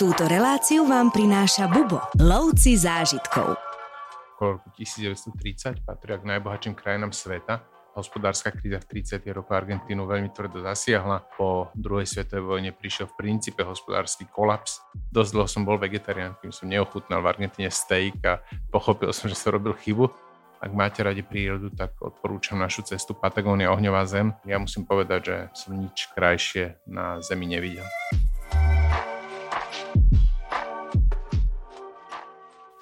Túto reláciu vám prináša Bubo, lovci zážitkov. Okolo roku 1930 patria k najbohatším krajinám sveta. Hospodárska kríza v 30. rokoch Argentínu veľmi tvrdo zasiahla. Po druhej svetovej vojne prišiel v princípe hospodársky kolaps. Dosť dlho som bol vegetarián, kým som neochutnal v Argentíne steak a pochopil som, že som robil chybu. Ak máte radi prírodu, tak odporúčam našu cestu Patagónia ohňová zem. Ja musím povedať, že som nič krajšie na zemi nevidel.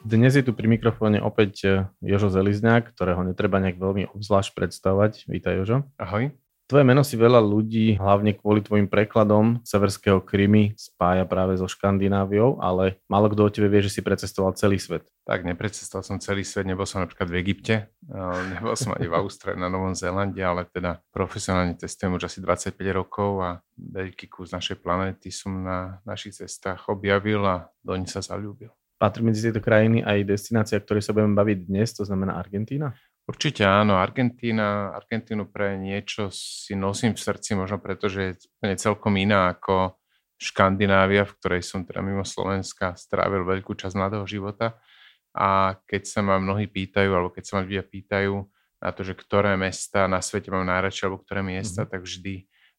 Dnes je tu pri mikrofóne opäť e, Jožo Zelizňák, ktorého netreba nejak veľmi obzvlášť predstavovať. Vítaj Jožo. Ahoj. Tvoje meno si veľa ľudí, hlavne kvôli tvojim prekladom severského Krymy, spája práve so Škandináviou, ale málo kto o tebe vie, že si precestoval celý svet. Tak, neprecestoval som celý svet, nebol som napríklad v Egypte, nebol som ani v Austrálii, na Novom Zélande, ale teda profesionálne cestujem už asi 25 rokov a veľký kus našej planéty som na našich cestách objavil a doň sa zalúbil. Patrí medzi tieto krajiny aj destinácia, ktoré sa budeme baviť dnes, to znamená Argentína? Určite áno, Argentína, Argentínu pre niečo si nosím v srdci, možno preto, že je celkom iná ako Škandinávia, v ktorej som teda mimo Slovenska strávil veľkú časť mladého života. A keď sa ma mnohí pýtajú, alebo keď sa ma ľudia pýtajú na to, že ktoré mesta na svete mám najradšie, alebo ktoré miesta, mm-hmm. tak vždy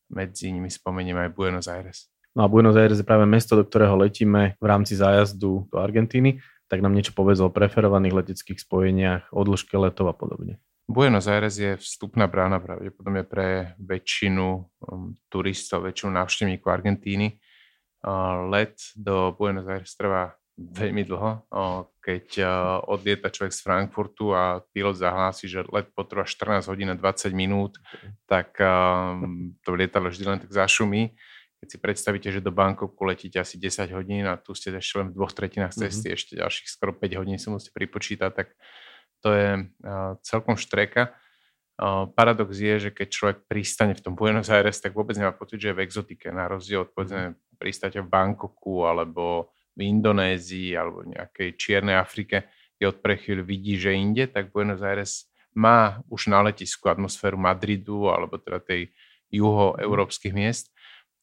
medzi nimi spomeniem aj Buenos Aires. No a Buenos Aires je práve mesto, do ktorého letíme v rámci zájazdu do Argentíny, tak nám niečo povedz o preferovaných leteckých spojeniach, o dĺžke letov a podobne. Buenos Aires je vstupná brána pravdepodobne pre väčšinu um, turistov, väčšinu návštevníkov Argentíny. Let do Buenos Aires trvá veľmi dlho. Keď odlieta človek z Frankfurtu a pilot zahlási, že let potrvá 14 hodín a 20 minút, tak um, to lietadlo vždy len tak zašumí keď si predstavíte, že do Bankoku letíte asi 10 hodín a tu ste ešte len v dvoch tretinách cesty, mm-hmm. ešte ďalších skoro 5 hodín si musíte pripočítať, tak to je uh, celkom štreka. Uh, paradox je, že keď človek pristane v tom Buenos Aires, tak vôbec nemá pocit, že je v exotike, na rozdiel od povedzme mhm. pristáte v Bankoku alebo v Indonézii alebo v nejakej Čiernej Afrike, kde od pre chvíľu vidí, že inde, tak Buenos Aires má už na letisku atmosféru Madridu alebo teda tej juhoeurópskych miest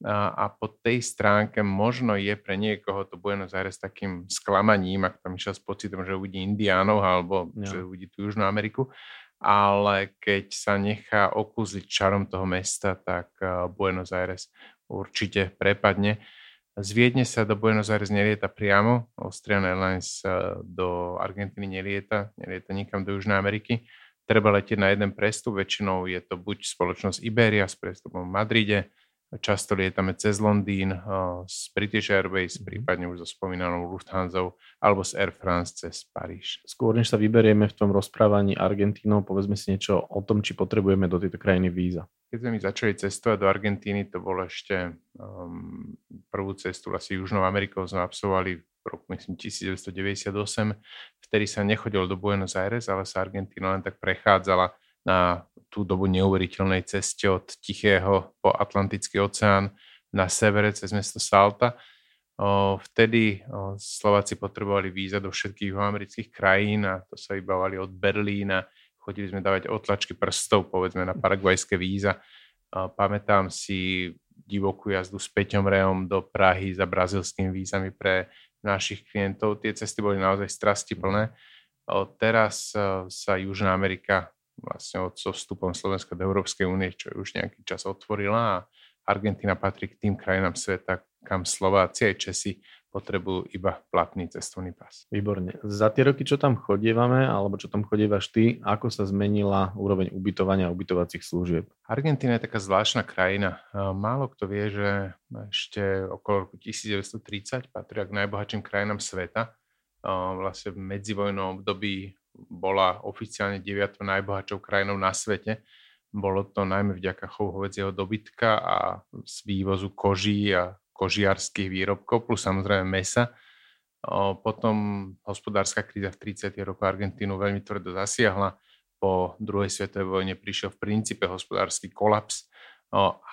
a, po tej stránke možno je pre niekoho to Buenos Aires takým sklamaním, ak tam išiel s pocitom, že uvidí Indiánov alebo ja. že uvidí tú Južnú Ameriku, ale keď sa nechá okúzliť čarom toho mesta, tak Buenos Aires určite prepadne. Z Viedne sa do Buenos Aires nelieta priamo, Austrian Airlines do Argentíny nelieta, nelieta nikam do Južnej Ameriky. Treba letieť na jeden prestup, väčšinou je to buď spoločnosť Iberia s prestupom v Madride, Často lietame cez Londýn z British Airways, mm-hmm. prípadne už so spomínanou Lufthansa alebo z Air France cez Paríž. Skôr než sa vyberieme v tom rozprávaní Argentínou, povedzme si niečo o tom, či potrebujeme do tejto krajiny víza. Keď sme my začali cestovať do Argentíny, to bolo ešte um, prvú cestu asi Južnou Amerikou sme absolvovali v roku myslím 1998. Vtedy sa nechodilo do Buenos Aires, ale sa Argentína len tak prechádzala na tú dobu neuveriteľnej ceste od Tichého po Atlantický oceán na severe cez mesto Salta. Vtedy Slováci potrebovali víza do všetkých amerických krajín a to sa vybavali od Berlína. Chodili sme dávať otlačky prstov, povedzme, na paraguajské víza. Pamätám si divokú jazdu s Peťom Reom do Prahy za brazilskými vízami pre našich klientov. Tie cesty boli naozaj strasti plné. Teraz sa Južná Amerika vlastne od so vstupom Slovenska do Európskej únie, čo už nejaký čas otvorila a Argentina patrí k tým krajinám sveta, kam Slováci aj Česi potrebujú iba platný cestovný pas. Výborne. Za tie roky, čo tam chodievame, alebo čo tam chodievaš ty, ako sa zmenila úroveň ubytovania a ubytovacích služieb? Argentína je taká zvláštna krajina. Málo kto vie, že ešte okolo roku 1930 patria k najbohatším krajinám sveta. Vlastne v medzivojnom období bola oficiálne 9. najbohatšou krajinou na svete. Bolo to najmä vďaka chovu hovedzieho dobytka a z vývozu koží a kožiarských výrobkov, plus samozrejme mesa. Potom hospodárska kríza v 30. roku Argentínu veľmi tvrdo zasiahla. Po druhej svetovej vojne prišiel v princípe hospodársky kolaps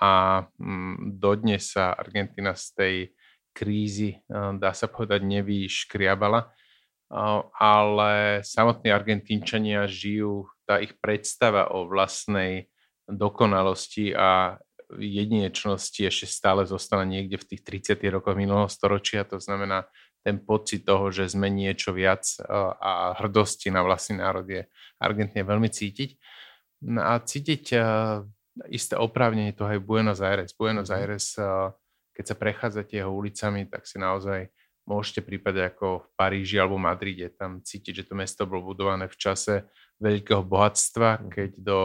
a mm, dodnes sa Argentína z tej krízy, dá sa povedať, nevyškriabala ale samotní Argentínčania žijú, tá ich predstava o vlastnej dokonalosti a jedinečnosti ešte stále zostala niekde v tých 30. rokoch minulého storočia. To znamená, ten pocit toho, že sme niečo viac a hrdosti na vlastný národ je Argentíne veľmi cítiť. No a cítiť isté oprávnenie toho aj Buenos Aires. Buenos mhm. Aires, keď sa prechádzate jeho ulicami, tak si naozaj môžete prípade ako v Paríži alebo Madride. Tam cítiť, že to mesto bolo budované v čase veľkého bohatstva, mhm. keď do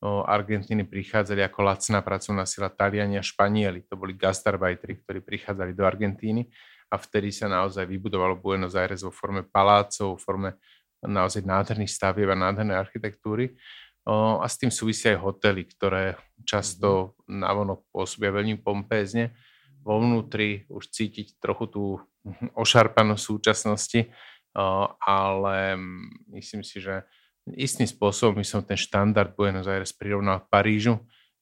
Argentíny prichádzali ako lacná pracovná sila Taliani a Španieli. To boli gastarbajteri, ktorí prichádzali do Argentíny a vtedy sa naozaj vybudovalo Buenos Aires vo forme palácov, vo forme naozaj nádherných stavieb a nádhernej architektúry. A s tým súvisia aj hotely, ktoré často mhm. navonok pôsobia veľmi pompézne. Vo vnútri už cítiť trochu tú ošarpanosť súčasnosti, o, ale myslím si, že istým spôsobom by som ten štandard Buenos Aires prirovnal k Parížu,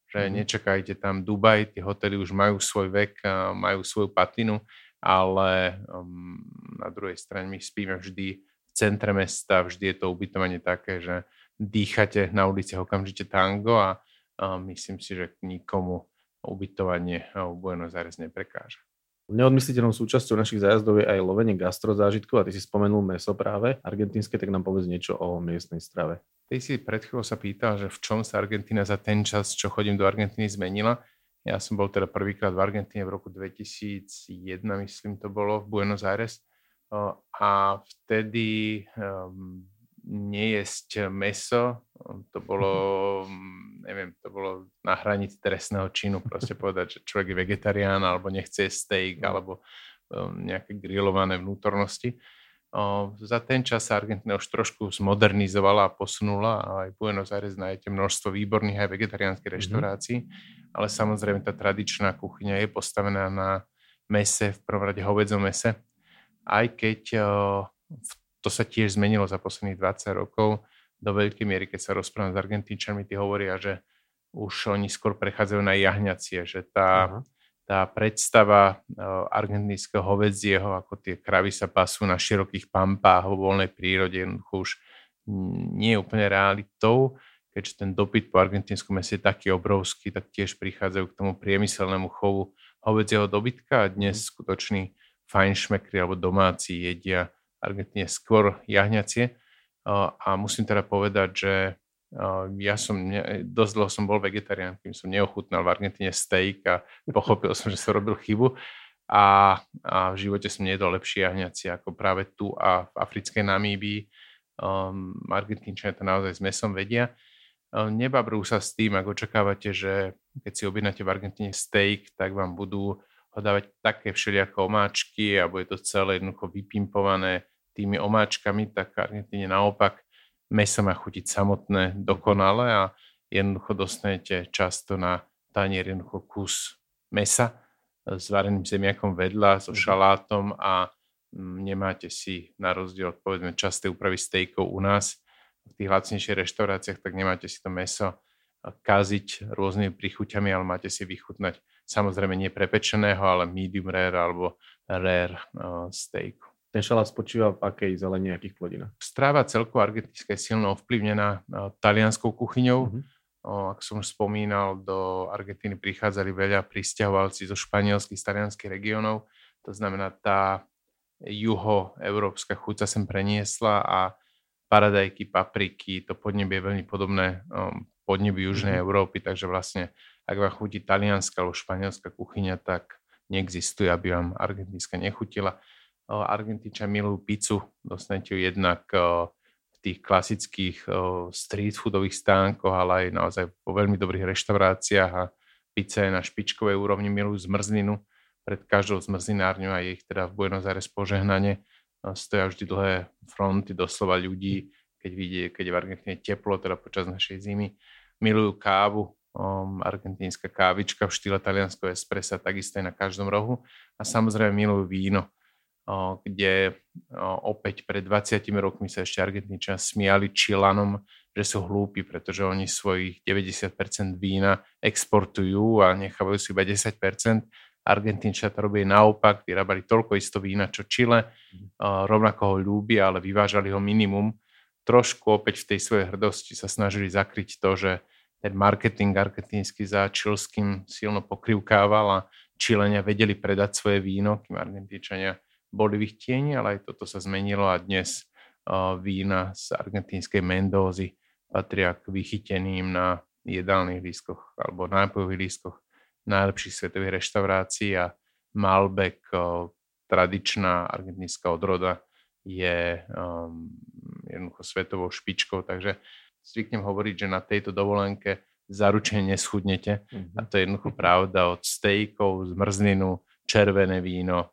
že mm. nečakajte tam Dubaj, tie hotely už majú svoj vek, majú svoju patinu ale um, na druhej strane my spíme vždy v centre mesta, vždy je to ubytovanie také, že dýchate na ulici okamžite tango a um, myslím si, že nikomu ubytovanie v Buenos Aires neprekáža. Neodmysliteľnou súčasťou našich zájazdov je aj lovenie gastrozážitkov a ty si spomenul meso práve argentínske, tak nám povedz niečo o miestnej strave. Ty si pred chvíľou sa pýtal, že v čom sa Argentína za ten čas, čo chodím do Argentíny, zmenila. Ja som bol teda prvýkrát v Argentíne v roku 2001, myslím to bolo, v Buenos Aires. A vtedy um, nejesť meso, to bolo, neviem, to bolo na hranici trestného činu, proste povedať, že človek je vegetarián, alebo nechce steak, no. alebo um, nejaké grillované vnútornosti. O, za ten čas sa Argentina už trošku zmodernizovala a posunula a aj Buenos Aires nájdete množstvo výborných aj vegetariánskych mm-hmm. reštaurácií, ale samozrejme tá tradičná kuchyňa je postavená na mese, v prvom rade hovedzom mese, aj keď o, to sa tiež zmenilo za posledných 20 rokov do veľkej miery, keď sa rozprávam s Argentínčanmi, tí hovoria, že už oni skôr prechádzajú na jahňacie, že tá uh-huh tá predstava argentínskeho hovedzieho, ako tie kravy sa pasú na širokých pampách vo voľnej prírode, jednoducho už nie je úplne realitou, keďže ten dopyt po argentínskom mese je taký obrovský, tak tiež prichádzajú k tomu priemyselnému chovu hovedzieho dobytka a dnes mhm. skutoční fajnšmekri alebo domáci jedia Argentíne skôr jahňacie. A musím teda povedať, že ja som, ne, dosť dlho som bol vegetarián, kým som neochutnal v Argentíne steak a pochopil som, že som robil chybu a, a v živote som nejedol lepšie jahňaci ako práve tu a v africkej Namíbii. Um, Argentínčania to naozaj s mesom vedia. Um, nebabrú sa s tým, ak očakávate, že keď si objednáte v Argentíne steak, tak vám budú ho dávať také všelijaké omáčky a bude to celé jednoducho vypimpované tými omáčkami, tak v Argentíne naopak meso má chutiť samotné dokonale a jednoducho dostanete často na tanier jednoducho kus mesa s vareným zemiakom vedľa, so mhm. šalátom a mm, nemáte si na rozdiel od povedzme časté úpravy stejkov u nás v tých lacnejších reštauráciách, tak nemáte si to meso kaziť rôznymi príchuťami, ale máte si vychutnať samozrejme nie prepečeného, ale medium rare alebo rare uh, steak. Ten šalát spočíva v akej zelení, akých plodinách? Stráva celkovo argentínska je silno ovplyvnená talianskou kuchyňou. Mm-hmm. O, ako som už spomínal, do Argentíny prichádzali veľa pristahovalci zo španielských, talianských regiónov. To znamená, tá juhoeurópska chuť sa sem preniesla a paradajky, papriky, to podnebie je veľmi podobné um, podnebiu Južnej mm-hmm. Európy, takže vlastne ak vám chutí talianská alebo španielská kuchyňa, tak neexistuje, aby vám argentínska nechutila. Argentínčania milujú pizzu, dostanete ju jednak v tých klasických street foodových stánkoch, ale aj naozaj po veľmi dobrých reštauráciách a pizza je na špičkovej úrovni, milujú zmrzlinu pred každou zmrzlinárňou a ich teda v Buenos Aires požehnanie. Stoja vždy dlhé fronty doslova ľudí, keď vidie, keď je v Argentíne teplo, teda počas našej zimy. Milujú kávu, um, argentínska kávička v štýle talianského espressa, takisto je na každom rohu. A samozrejme milujú víno kde opäť pred 20 rokmi sa ešte Argentínčania smiali Čilanom, že sú hlúpi, pretože oni svojich 90% vína exportujú a nechávajú si iba 10%. Argentínčania to robili naopak, vyrábali toľko isto vína, čo Čile, rovnako ho ľúbi, ale vyvážali ho minimum. Trošku opäť v tej svojej hrdosti sa snažili zakryť to, že ten marketing argentínsky za čilským silno pokrivkával a Čilenia vedeli predať svoje víno, kým Argentíčania boli v ich tieni, ale aj toto sa zmenilo a dnes uh, vína z argentínskej Mendózy patria k vychyteným na jedálnych lístkoch alebo nápojových lístkoch najlepších svetových reštaurácií a Malbec, uh, tradičná argentínska odroda, je um, jednoducho svetovou špičkou, takže zvyknem hovoriť, že na tejto dovolenke zaručene neschudnete. Mm-hmm. A to je jednoducho pravda od stejkov, zmrzlinu, červené víno,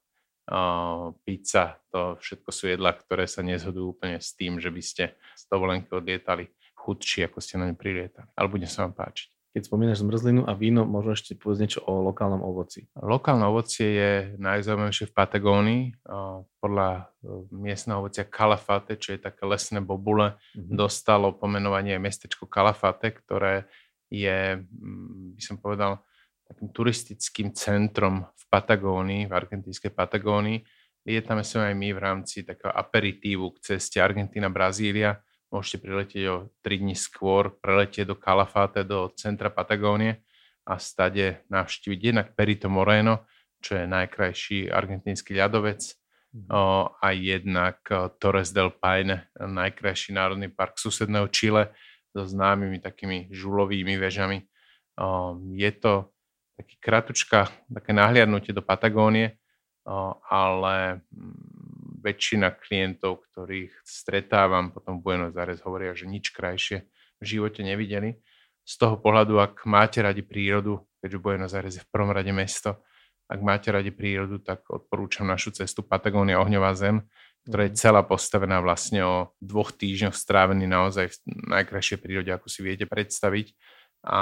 pizza. To všetko sú jedla, ktoré sa nezhodujú úplne s tým, že by ste z dovolenky odlietali chudší, ako ste na ňu prilietali. Ale bude sa vám páčiť. Keď spomínaš zmrzlinu a víno, možno ešte povedať niečo o lokálnom ovoci. Lokálne ovocie je najzaujímavejšie v Patagónii. Podľa e, miestneho ovocia Calafate, čo je také lesné bobule, mm-hmm. dostalo pomenovanie mestečko Calafate, ktoré je, by som povedal, takým turistickým centrom Patagónii, v argentínskej Patagónii. Lietame sa aj my v rámci takého aperitívu k ceste Argentína-Brazília. Môžete priletieť o 3 dní skôr, preletieť do Calafate, do centra Patagónie a stade navštíviť jednak Perito Moreno, čo je najkrajší argentínsky ľadovec, mhm. a jednak Torres del Paine, najkrajší národný park susedného Chile, so známymi takými žulovými vežami. Je to taký kratučka, také nahliadnutie do Patagónie, ale mm, väčšina klientov, ktorých stretávam potom v Buenos Aires, hovoria, že nič krajšie v živote nevideli. Z toho pohľadu, ak máte radi prírodu, keďže Buenos Aires je v prvom rade mesto, ak máte radi prírodu, tak odporúčam našu cestu Patagónia Ohňová zem, ktorá je mhm. celá postavená vlastne o dvoch týždňoch strávený naozaj v najkrajšej prírode, ako si viete predstaviť. A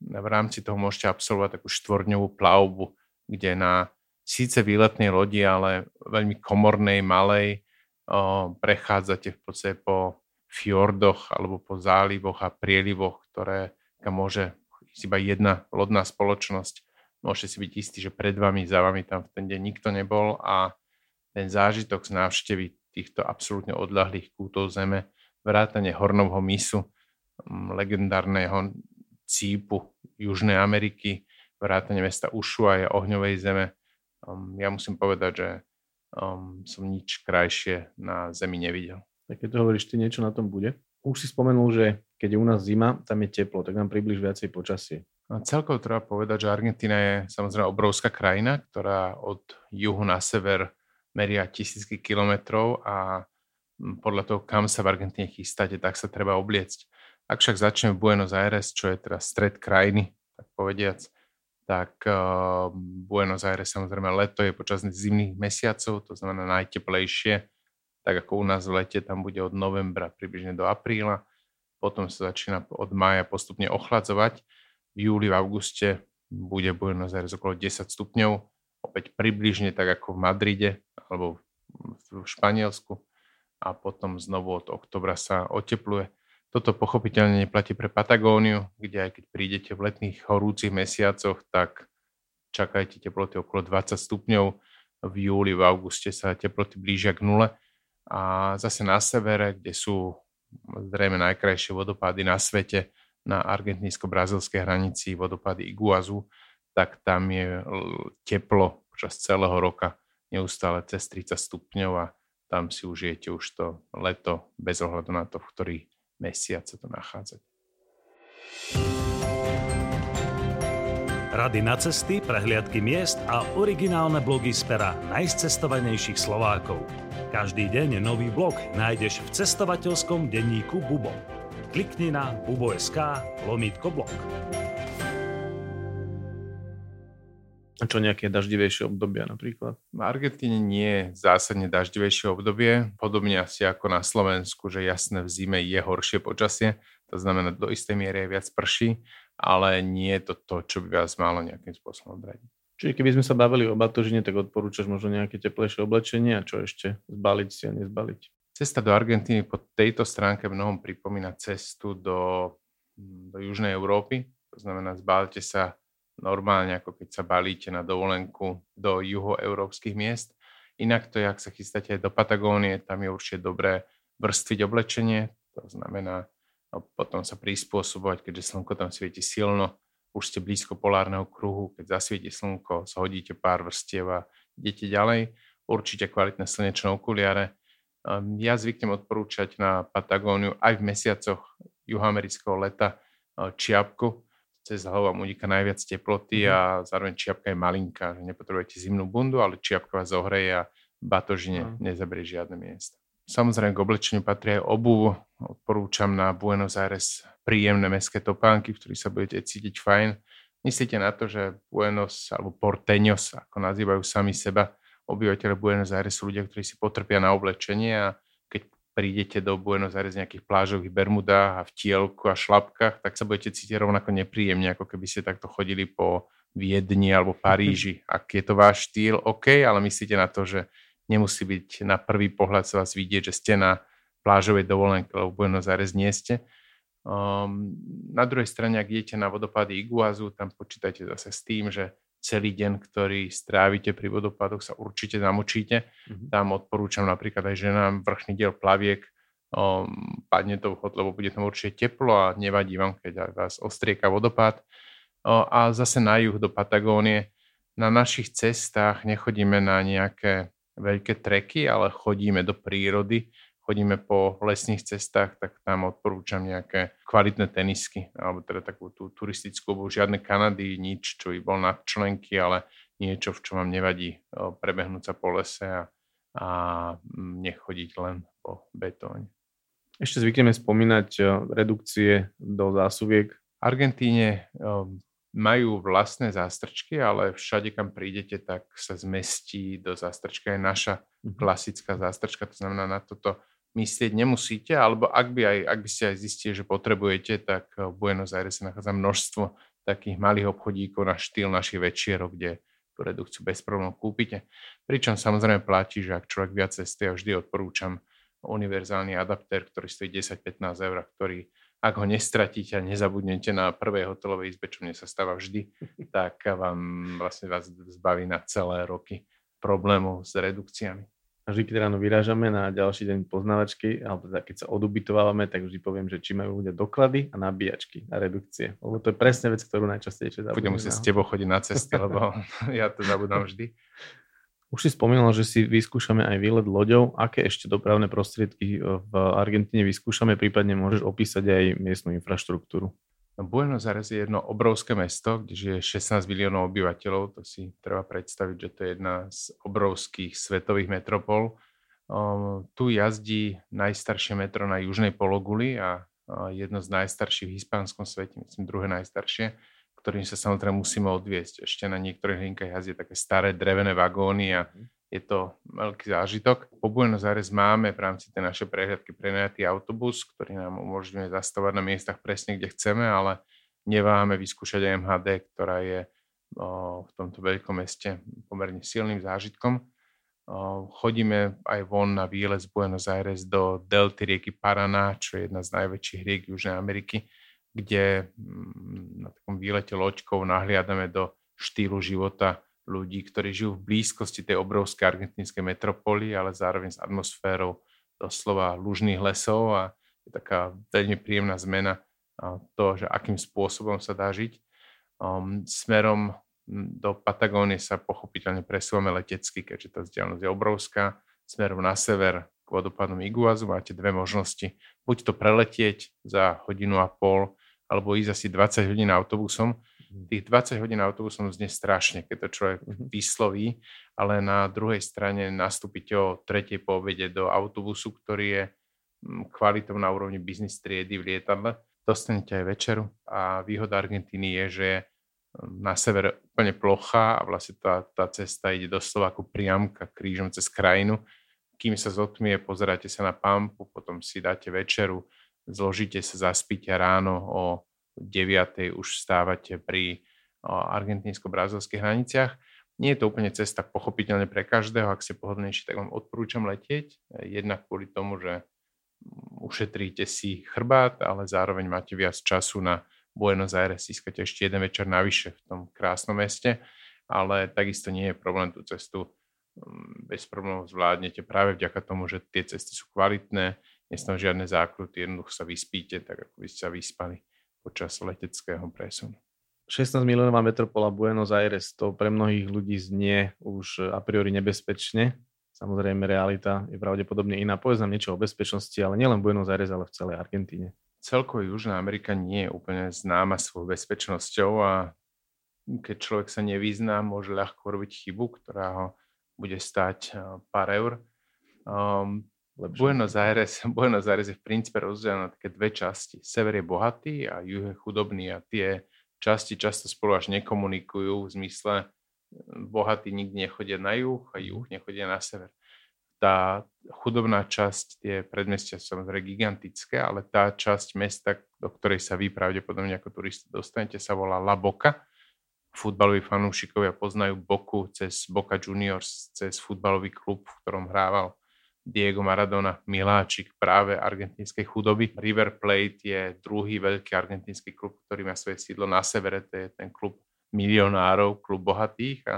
v rámci toho môžete absolvovať takú štvorňovú plavbu, kde na síce výletnej lodi, ale veľmi komornej, malej, o, prechádzate v podstate po fjordoch alebo po zálivoch a prielivoch, ktoré kam môže ísť iba jedna lodná spoločnosť. Môžete si byť istí, že pred vami, za vami tam v ten deň nikto nebol a ten zážitok z návštevy týchto absolútne odľahlých kútov zeme, vrátane Hornovho mysu, mm, legendárneho cípu Južnej Ameriky, vrátane mesta Ušuaja, ohňovej zeme. Um, ja musím povedať, že um, som nič krajšie na zemi nevidel. Tak keď to hovoríš, ty niečo na tom bude? Už si spomenul, že keď je u nás zima, tam je teplo, tak nám približ viacej počasie. A celkovo treba povedať, že Argentína je samozrejme obrovská krajina, ktorá od juhu na sever meria tisícky kilometrov a podľa toho, kam sa v Argentíne chystáte, tak sa treba obliecť. Ak však začneme v Buenos Aires, čo je teda stred krajiny, tak povediac, tak uh, Buenos Aires samozrejme leto je počas zimných mesiacov, to znamená najteplejšie, tak ako u nás v lete, tam bude od novembra približne do apríla, potom sa začína od mája postupne ochladzovať, v júli, v auguste bude Buenos Aires okolo 10 stupňov, opäť približne tak ako v Madride alebo v Španielsku. A potom znovu od oktobra sa otepluje. Toto pochopiteľne neplatí pre Patagóniu, kde aj keď prídete v letných horúcich mesiacoch, tak čakajte teploty okolo 20 stupňov. V júli, v auguste sa teploty blížia k nule. A zase na severe, kde sú zrejme najkrajšie vodopády na svete, na argentínsko-brazilskej hranici vodopády Iguazu, tak tam je teplo počas celého roka neustále cez 30 stupňov a tam si užijete už to leto bez ohľadu na to, v ktorý mesiac to nachádza. Rady na cesty, prehliadky miest a originálne blogy z pera najcestovanejších Slovákov. Každý deň nový blog nájdeš v cestovateľskom denníku Bubo. Klikni na bubo.sk lomítko blog. A čo nejaké daždivejšie obdobia napríklad? V Argentíne nie je zásadne daždivejšie obdobie, podobne asi ako na Slovensku, že jasné v zime je horšie počasie, to znamená do istej miery je viac prší, ale nie je to to, čo by vás malo nejakým spôsobom odradiť. Čiže keby sme sa bavili o batožine, tak odporúčaš možno nejaké teplejšie oblečenie a čo ešte zbaliť si a nezbaliť? Cesta do Argentíny po tejto stránke mnohom pripomína cestu do, do Južnej Európy. To znamená, zbalte sa normálne, ako keď sa balíte na dovolenku do juhoeurópskych miest. Inak to ak sa chystáte do Patagónie, tam je určite dobré vrstviť oblečenie, to znamená a potom sa prispôsobovať, keďže slnko tam svieti silno, už ste blízko polárneho kruhu, keď zasvieti slnko, zhodíte pár vrstiev a idete ďalej. Určite kvalitné slnečné okuliare. Ehm, ja zvyknem odporúčať na Patagóniu aj v mesiacoch juhoamerického leta e, čiapku. Cez hlavu vám uniká najviac teploty mhm. a zároveň čiapka je malinká, že nepotrebujete zimnú bundu, ale čiapka vás zohreje a batožine mm. nezabrie žiadne miesto. Samozrejme k oblečeniu patrí aj obuv. Odporúčam na Buenos Aires príjemné mestské topánky, v ktorých sa budete cítiť fajn. Myslíte na to, že Buenos alebo Porteños, ako nazývajú sami seba, obyvateľe Buenos Aires sú ľudia, ktorí si potrpia na oblečenie a prídete do Buenos Aires v nejakých plážových bermudách a v tielku a šlapkách, tak sa budete cítiť rovnako nepríjemne, ako keby ste takto chodili po Viedni alebo Paríži. Ak je to váš štýl, OK, ale myslíte na to, že nemusí byť na prvý pohľad sa vás vidieť, že ste na plážovej dovolenke, lebo v Buenos Aires nie ste. Um, na druhej strane, ak idete na vodopády Iguazu, tam počítajte zase s tým, že celý deň, ktorý strávite pri vodopadoch, sa určite zamočíte. Mm-hmm. Tam odporúčam napríklad aj ženám vrchný diel plaviek, um, padne to vchod, lebo bude tam určite teplo a nevadí vám, keď vás ostrieka vodopád. Uh, a zase na juh do Patagónie. Na našich cestách nechodíme na nejaké veľké treky, ale chodíme do prírody, chodíme po lesných cestách, tak tam odporúčam nejaké kvalitné tenisky, alebo teda takú tú turistickú obu, žiadne Kanady, nič, čo by bol na členky, ale niečo, v čom vám nevadí prebehnúť sa po lese a, a nechodiť len po betóne. Ešte zvykneme spomínať redukcie do zásuviek. V Argentíne majú vlastné zástrčky, ale všade, kam prídete, tak sa zmestí do zástrčka aj naša mhm. klasická zástrčka. To znamená, na toto myslieť nemusíte, alebo ak by, aj, ak by ste aj zistili, že potrebujete, tak v Buenos Aires sa nachádza množstvo takých malých obchodíkov na štýl našich večierov, kde tú redukciu bez problémov kúpite. Pričom samozrejme platí, že ak človek viac cestuje, vždy odporúčam univerzálny adaptér, ktorý stojí 10-15 eur, ktorý ak ho nestratíte a nezabudnete na prvej hotelovej izbe, čo mne sa stáva vždy, tak vám vlastne vás zbaví na celé roky problémov s redukciami. Vždy, keď ráno vyrážame na ďalší deň poznávačky, alebo teda keď sa odubytovávame, tak vždy poviem, že či majú ľudia doklady a nabíjačky a redukcie. Lebo to je presne vec, ktorú najčastejšie zabudnú. Budem musieť s tebou chodiť na cesty, lebo ja to zabudám vždy. Už si spomínal, že si vyskúšame aj výlet loďou. Aké ešte dopravné prostriedky e, v Argentíne vyskúšame, prípadne môžeš opísať aj miestnu infraštruktúru? No, Buenos Aires je jedno obrovské mesto, kde žije 16 miliónov obyvateľov. To si treba predstaviť, že to je jedna z obrovských svetových metropol. Um, tu jazdí najstaršie metro na južnej pologuli a, jedno z najstarších v hispánskom svete, myslím druhé najstaršie ktorým sa samozrejme musíme odviesť. Ešte na niektorých linkách jazdí také staré drevené vagóny a mhm. Je to veľký zážitok. Po Buenos Aires máme v rámci tej našej prehľadky prenajatý autobus, ktorý nám umožňuje zastavať na miestach presne, kde chceme, ale neváhame vyskúšať aj MHD, ktorá je o, v tomto veľkom meste pomerne silným zážitkom. O, chodíme aj von na výlet z Buenos Aires do delty rieky Paraná, čo je jedna z najväčších riek Južnej Ameriky kde mm, na takom výlete loďkou nahliadame do štýlu života ľudí, ktorí žijú v blízkosti tej obrovskej argentínskej metropoly, ale zároveň s atmosférou doslova lužných lesov a je taká veľmi príjemná zmena to, že akým spôsobom sa dá žiť. Um, smerom do Patagónie sa pochopiteľne presúvame letecky, keďže tá vzdialenosť je obrovská. Smerom na sever k vodopádom Iguazu máte dve možnosti. Buď to preletieť za hodinu a pol alebo ísť asi 20 hodín autobusom. Tých 20 hodín autobusom znie strašne, keď to človek mhm. vysloví, ale na druhej strane nastúpite o tretej po obede do autobusu, ktorý je mm, kvalitou na úrovni biznis triedy v lietadle. Dostanete aj večeru a výhoda Argentíny je, že je mm, na sever úplne plochá a vlastne tá, tá cesta ide doslova ako priamka krížom cez krajinu. Kým sa zotmie, pozeráte sa na pampu, potom si dáte večeru, zložite sa, zaspíte ráno o 9. už stávate pri argentínsko-brazilských hraniciach. Nie je to úplne cesta pochopiteľne pre každého, ak ste pohodlnejší, tak vám odporúčam letieť. Jednak kvôli tomu, že ušetríte si chrbát, ale zároveň máte viac času na Buenos Aires, získate ešte jeden večer navyše v tom krásnom meste, ale takisto nie je problém tú cestu mm, bez problémov zvládnete práve vďaka tomu, že tie cesty sú kvalitné, nie sú žiadne zákruty, jednoducho sa vyspíte, tak ako by ste sa vyspali počas leteckého presunu. 16 miliónová metropola Buenos Aires to pre mnohých ľudí znie už a priori nebezpečne. Samozrejme, realita je pravdepodobne iná. Povedz nám niečo o bezpečnosti, ale nielen Buenos Aires, ale v celej Argentíne. Celkovo Južná Amerika nie je úplne známa svojou bezpečnosťou a keď človek sa nevyzná, môže ľahko robiť chybu, ktorá ho bude stať eh, pár eur. Um, Buenos Aires, Buenos Aires je v princípe rozdelené na také dve časti. Sever je bohatý a juh je chudobný a tie časti často spolu až nekomunikujú v zmysle hm, bohatí nikdy nechodia na juh a juh nechodia na sever. Tá chudobná časť, tie predmestia sú samozrejme gigantické, ale tá časť mesta, do ktorej sa vy pravdepodobne ako turisti dostanete, sa volá La Boca futbaloví fanúšikovia poznajú Boku cez Boca Juniors, cez futbalový klub, v ktorom hrával Diego Maradona, miláčik práve argentínskej chudoby. River Plate je druhý veľký argentínsky klub, ktorý má svoje sídlo na severe, to je ten klub milionárov, klub bohatých a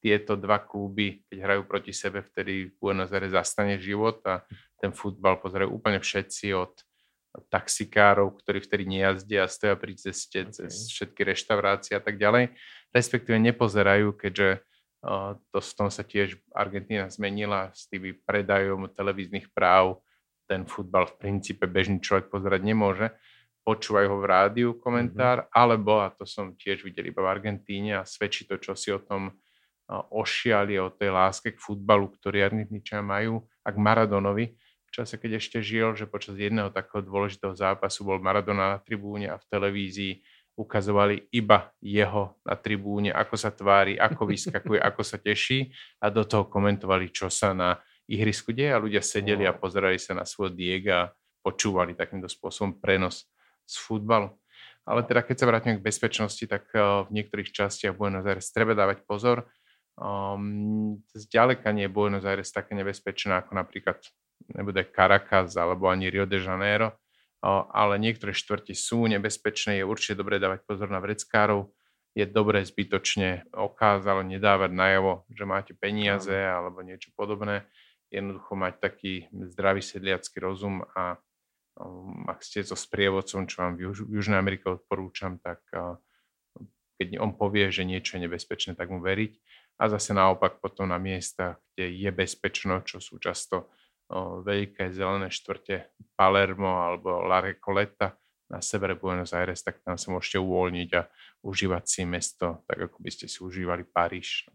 tieto dva kluby, keď hrajú proti sebe, vtedy Buenos Aires zastane život a ten futbal pozerajú úplne všetci od taxikárov, ktorí vtedy nejazdia a stoja pri ceste okay. cez všetky reštaurácie a tak ďalej. Respektíve nepozerajú, keďže to v tom sa tiež Argentína zmenila s tými predajom televíznych práv. Ten futbal v princípe bežný človek pozerať nemôže. Počúvajú ho v rádiu komentár, mm-hmm. alebo, a to som tiež videl iba v Argentíne a svedčí to, čo si o tom uh, ošiali, o tej láske k futbalu, ktorý Argentínčania majú, a k Maradonovi, v čase, keď ešte žil, že počas jedného takého dôležitého zápasu bol Maradona na tribúne a v televízii ukazovali iba jeho na tribúne, ako sa tvári, ako vyskakuje, ako sa teší a do toho komentovali, čo sa na ihrisku deje a ľudia sedeli a pozerali sa na svoj Diega a počúvali takýmto spôsobom prenos z futbalu. Ale teda keď sa vrátime k bezpečnosti, tak eh, v niektorých častiach Buenos Aires treba dávať pozor. Um, zďaleka nie je Buenos Aires také nebezpečné ako napríklad nebude Caracas alebo ani Rio de Janeiro, ale niektoré štvrti sú nebezpečné, je určite dobré dávať pozor na vreckárov, je dobré zbytočne okázalo nedávať najavo, že máte peniaze alebo niečo podobné. Jednoducho mať taký zdravý sedliacký rozum a um, ak ste so sprievodcom, čo vám v Juž- Južnej Amerike odporúčam, tak keď on povie, že niečo je nebezpečné, tak mu veriť. A zase naopak potom na miestach, kde je bezpečno, čo sú často veľké zelené štvrte Palermo alebo La Recoleta na severe Buenos Aires, tak tam sa môžete uvoľniť a užívať si mesto, tak ako by ste si užívali Paríž.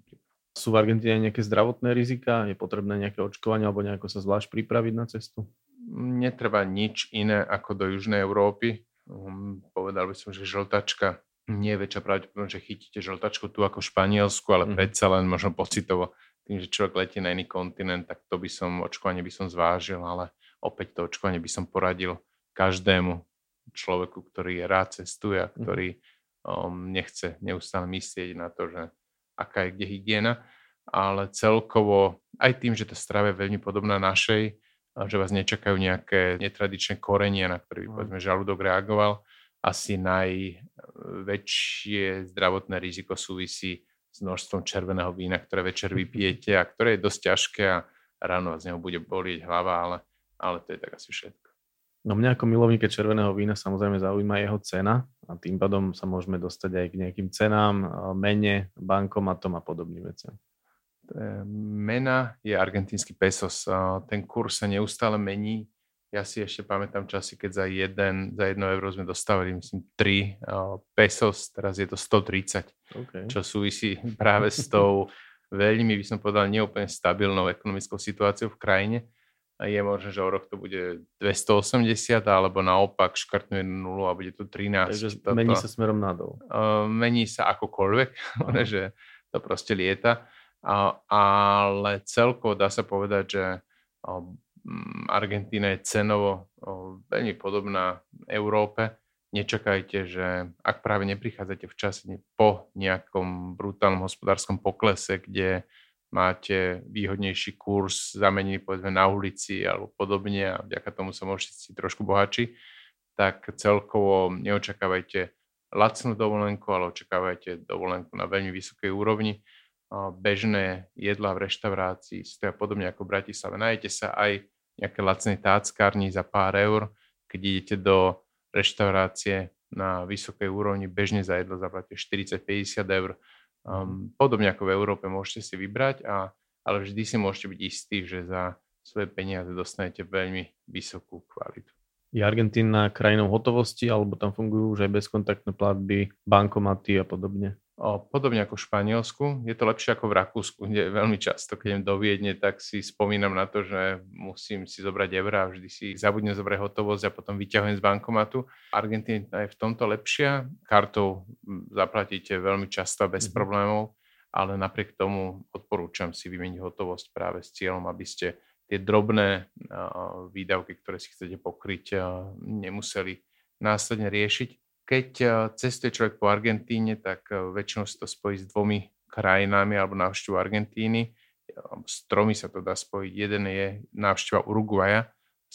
Sú v Argentíne nejaké zdravotné rizika? Je potrebné nejaké očkovanie alebo nejako sa zvlášť pripraviť na cestu? Netreba nič iné ako do Južnej Európy. Um, povedal by som, že žltačka nie je väčšia pravdepodobnosť, že chytíte žltačku tu ako v Španielsku, ale mm. predsa len možno pocitovo tým, že človek letí na iný kontinent, tak to by som, očkovanie by som zvážil, ale opäť to očkovanie by som poradil každému človeku, ktorý rád cestuje a mhm. ktorý um, nechce neustále myslieť na to, že aká je kde hygiena, ale celkovo aj tým, že tá strava je veľmi podobná našej, že vás nečakajú nejaké netradičné korenia, na ktoré by mhm. povedzme žalúdok reagoval, asi najväčšie zdravotné riziko súvisí s množstvom červeného vína, ktoré večer vypijete a ktoré je dosť ťažké a ráno vás z neho bude bolieť hlava, ale, ale to je tak asi všetko. No mňa ako milovníke červeného vína samozrejme zaujíma jeho cena a tým pádom sa môžeme dostať aj k nejakým cenám, mene, bankomatom a podobným veciam. Mena je argentínsky pesos. Ten kurz sa neustále mení ja si ešte pamätám časy, keď za, jeden, za jedno euro sme dostávali, myslím, 3 uh, pesos, teraz je to 130, okay. čo súvisí práve s tou veľmi, by som povedal, neúplne stabilnou ekonomickou situáciou v krajine. A je možné, že o rok to bude 280, alebo naopak škrtnú jednu nulu a bude to 13. Takže toto, mení sa smerom nadol. Uh, mení sa akokoľvek, uh-huh. že to proste lieta. Uh, ale celkovo dá sa povedať, že Argentína je cenovo veľmi podobná Európe. Nečakajte, že ak práve neprichádzate v čase po nejakom brutálnom hospodárskom poklese, kde máte výhodnejší kurz zamenený povedzme na ulici alebo podobne a vďaka tomu sa môžete si trošku bohači, tak celkovo neočakávajte lacnú dovolenku, ale očakávajte dovolenku na veľmi vysokej úrovni. Bežné jedlá v reštaurácii stoja podobne ako v Bratislave. Najete sa aj nejaké lacnej táckárni za pár eur, keď idete do reštaurácie na vysokej úrovni, bežne za jedlo zaplatíte 40-50 eur. Um, podobne ako v Európe môžete si vybrať, a, ale vždy si môžete byť istí, že za svoje peniaze dostanete veľmi vysokú kvalitu. Je Argentína krajinou hotovosti, alebo tam fungujú už aj bezkontaktné platby, bankomaty a podobne? O, podobne ako v Španielsku, je to lepšie ako v Rakúsku, kde veľmi často, keď idem do Viedne, tak si spomínam na to, že musím si zobrať eurá vždy si zabudnem zobrať hotovosť a potom vyťahujem z bankomatu. Argentína je v tomto lepšia, kartou zaplatíte veľmi často a bez mm-hmm. problémov, ale napriek tomu odporúčam si vymeniť hotovosť práve s cieľom, aby ste tie drobné výdavky, ktoré si chcete pokryť, nemuseli následne riešiť keď eh, cestuje človek po Argentíne, tak eh, väčšinou sa to spojí s dvomi krajinami alebo návštevu Argentíny. S tromi sa to dá spojiť. Jeden je návšteva Uruguaja.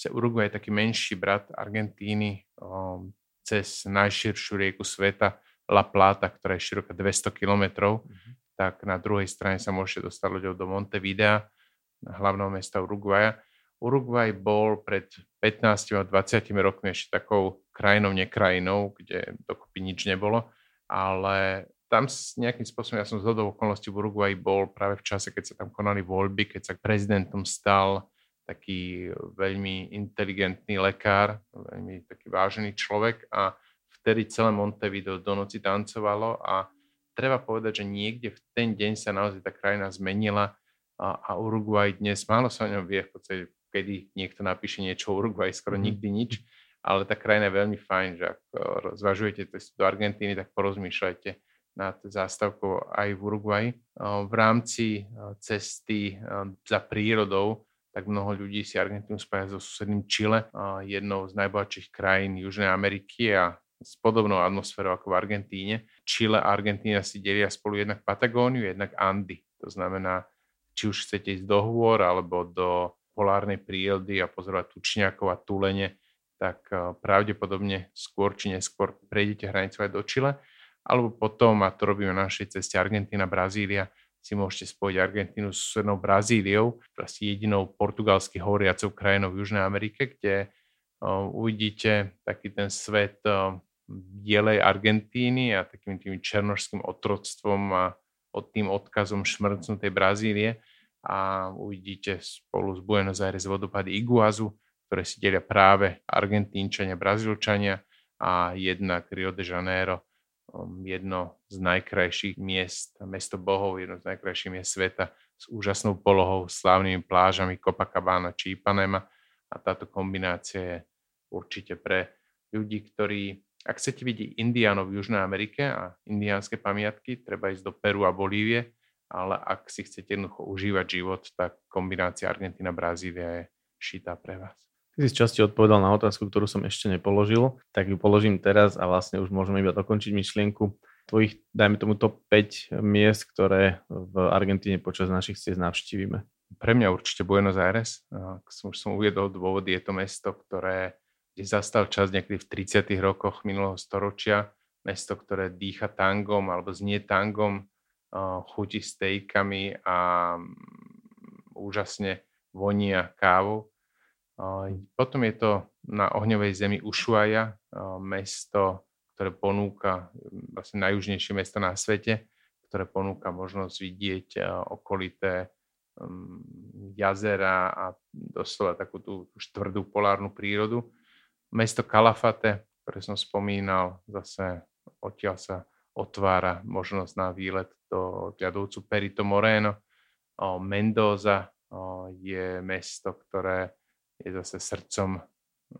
Uruguay je taký menší brat Argentíny um, cez najširšiu rieku sveta La Plata, ktorá je široká 200 km. Mm-hmm. Tak na druhej strane sa môžete dostať loďou do Montevidea, hlavného mesta Uruguaja Uruguay bol pred 15 a 20 rokmi ešte takou krajinou, nekrajinou, kde dokopy nič nebolo, ale tam s nejakým spôsobom, ja som z hodou okolností v Uruguay bol práve v čase, keď sa tam konali voľby, keď sa prezidentom stal taký veľmi inteligentný lekár, veľmi taký vážený človek a vtedy celé Montevideo do noci tancovalo a treba povedať, že niekde v ten deň sa naozaj tá krajina zmenila a, a Uruguay dnes, málo sa o ňom vie, v podstate kedy niekto napíše niečo o Uruguay, skoro mm-hmm. nikdy nič, ale tá krajina je veľmi fajn, že ak eh, zvažujete cez do Argentíny, tak porozmýšľajte nad zástavkou aj v Uruguay. Eh, v rámci eh, cesty za prírodou tak mnoho ľudí si Argentínu spája so susedným Chile, jednou z najbohatších krajín Južnej Ameriky a s podobnou atmosférou ako v Argentíne. Chile a Argentína si delia spolu jednak Patagóniu, jednak Andy. To znamená, či už chcete ísť do hôr alebo do polárnej prírody a pozorovať tučniakov a tulene, tak eh, pravdepodobne skôr či neskôr prejdete hranicu aj do Čile, alebo potom, a to robíme na našej ceste Argentína, Brazília, si môžete spojiť Argentínu s susednou Brazíliou, vlastne jedinou portugalsky hovoriacou krajinou v Južnej Amerike, kde uh, uvidíte taký ten svet uh, bielej Argentíny a takým tým černožským otroctvom a od tým odkazom šmrcnutej Brazílie. A uvidíte spolu s Buenos Aires vodopady Iguazu, ktoré si delia práve Argentínčania, Brazílčania a jednak Rio de Janeiro, um, jedno z najkrajších miest, mesto bohov, jedno z najkrajších miest sveta s úžasnou polohou, slávnymi plážami Copacabana či Ipanema a táto kombinácia je určite pre ľudí, ktorí, ak chcete vidieť indiánov v Južnej Amerike a indiánske pamiatky, treba ísť do Peru a Bolívie, ale ak si chcete jednoducho užívať život, tak kombinácia Argentina-Brazília je šitá pre vás. Ty si časti odpovedal na otázku, ktorú som ešte nepoložil, tak ju položím teraz a vlastne už môžeme iba dokončiť myšlienku tvojich, dajme tomu top 5 miest, ktoré v Argentíne počas našich ciest navštívime. Pre mňa určite Buenos Aires. Som už som uviedol dôvod, je to mesto, ktoré je zastal čas niekedy v 30. rokoch minulého storočia. Mesto, ktoré dýcha tangom alebo znie tangom, chutí stejkami a mm, úžasne vonia kávu. Potom je to na ohňovej zemi Ushuaia, mesto, ktoré ponúka, vlastne najjužnejšie mesto na svete, ktoré ponúka možnosť vidieť okolité mm, jazera a doslova takú tú štvrdú polárnu prírodu. Mesto Kalafate, ktoré som spomínal, zase odtiaľ sa otvára možnosť na výlet do ľadovcu Perito Moreno. Mendoza je mesto, ktoré je zase srdcom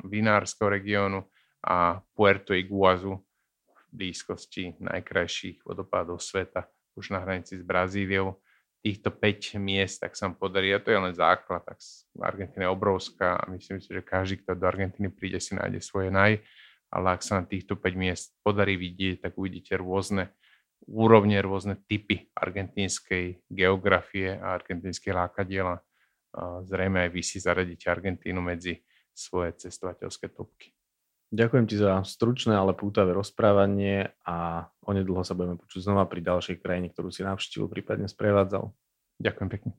vinárskeho regiónu a Puerto Iguazu v blízkosti najkrajších vodopádov sveta, už na hranici s Brazíliou. Týchto 5 miest, tak sa podarí, a to je len základ, tak Argentína je obrovská a myslím si, že každý, kto do Argentíny príde, si nájde svoje naj ale ak sa na týchto 5 miest podarí vidieť, tak uvidíte rôzne úrovne, rôzne typy argentínskej geografie a argentínskej lákadiela. Zrejme aj vy si zaradíte Argentínu medzi svoje cestovateľské topky. Ďakujem ti za stručné, ale pútavé rozprávanie a onedlho sa budeme počuť znova pri ďalšej krajine, ktorú si navštívil, prípadne sprevádzal. Ďakujem pekne.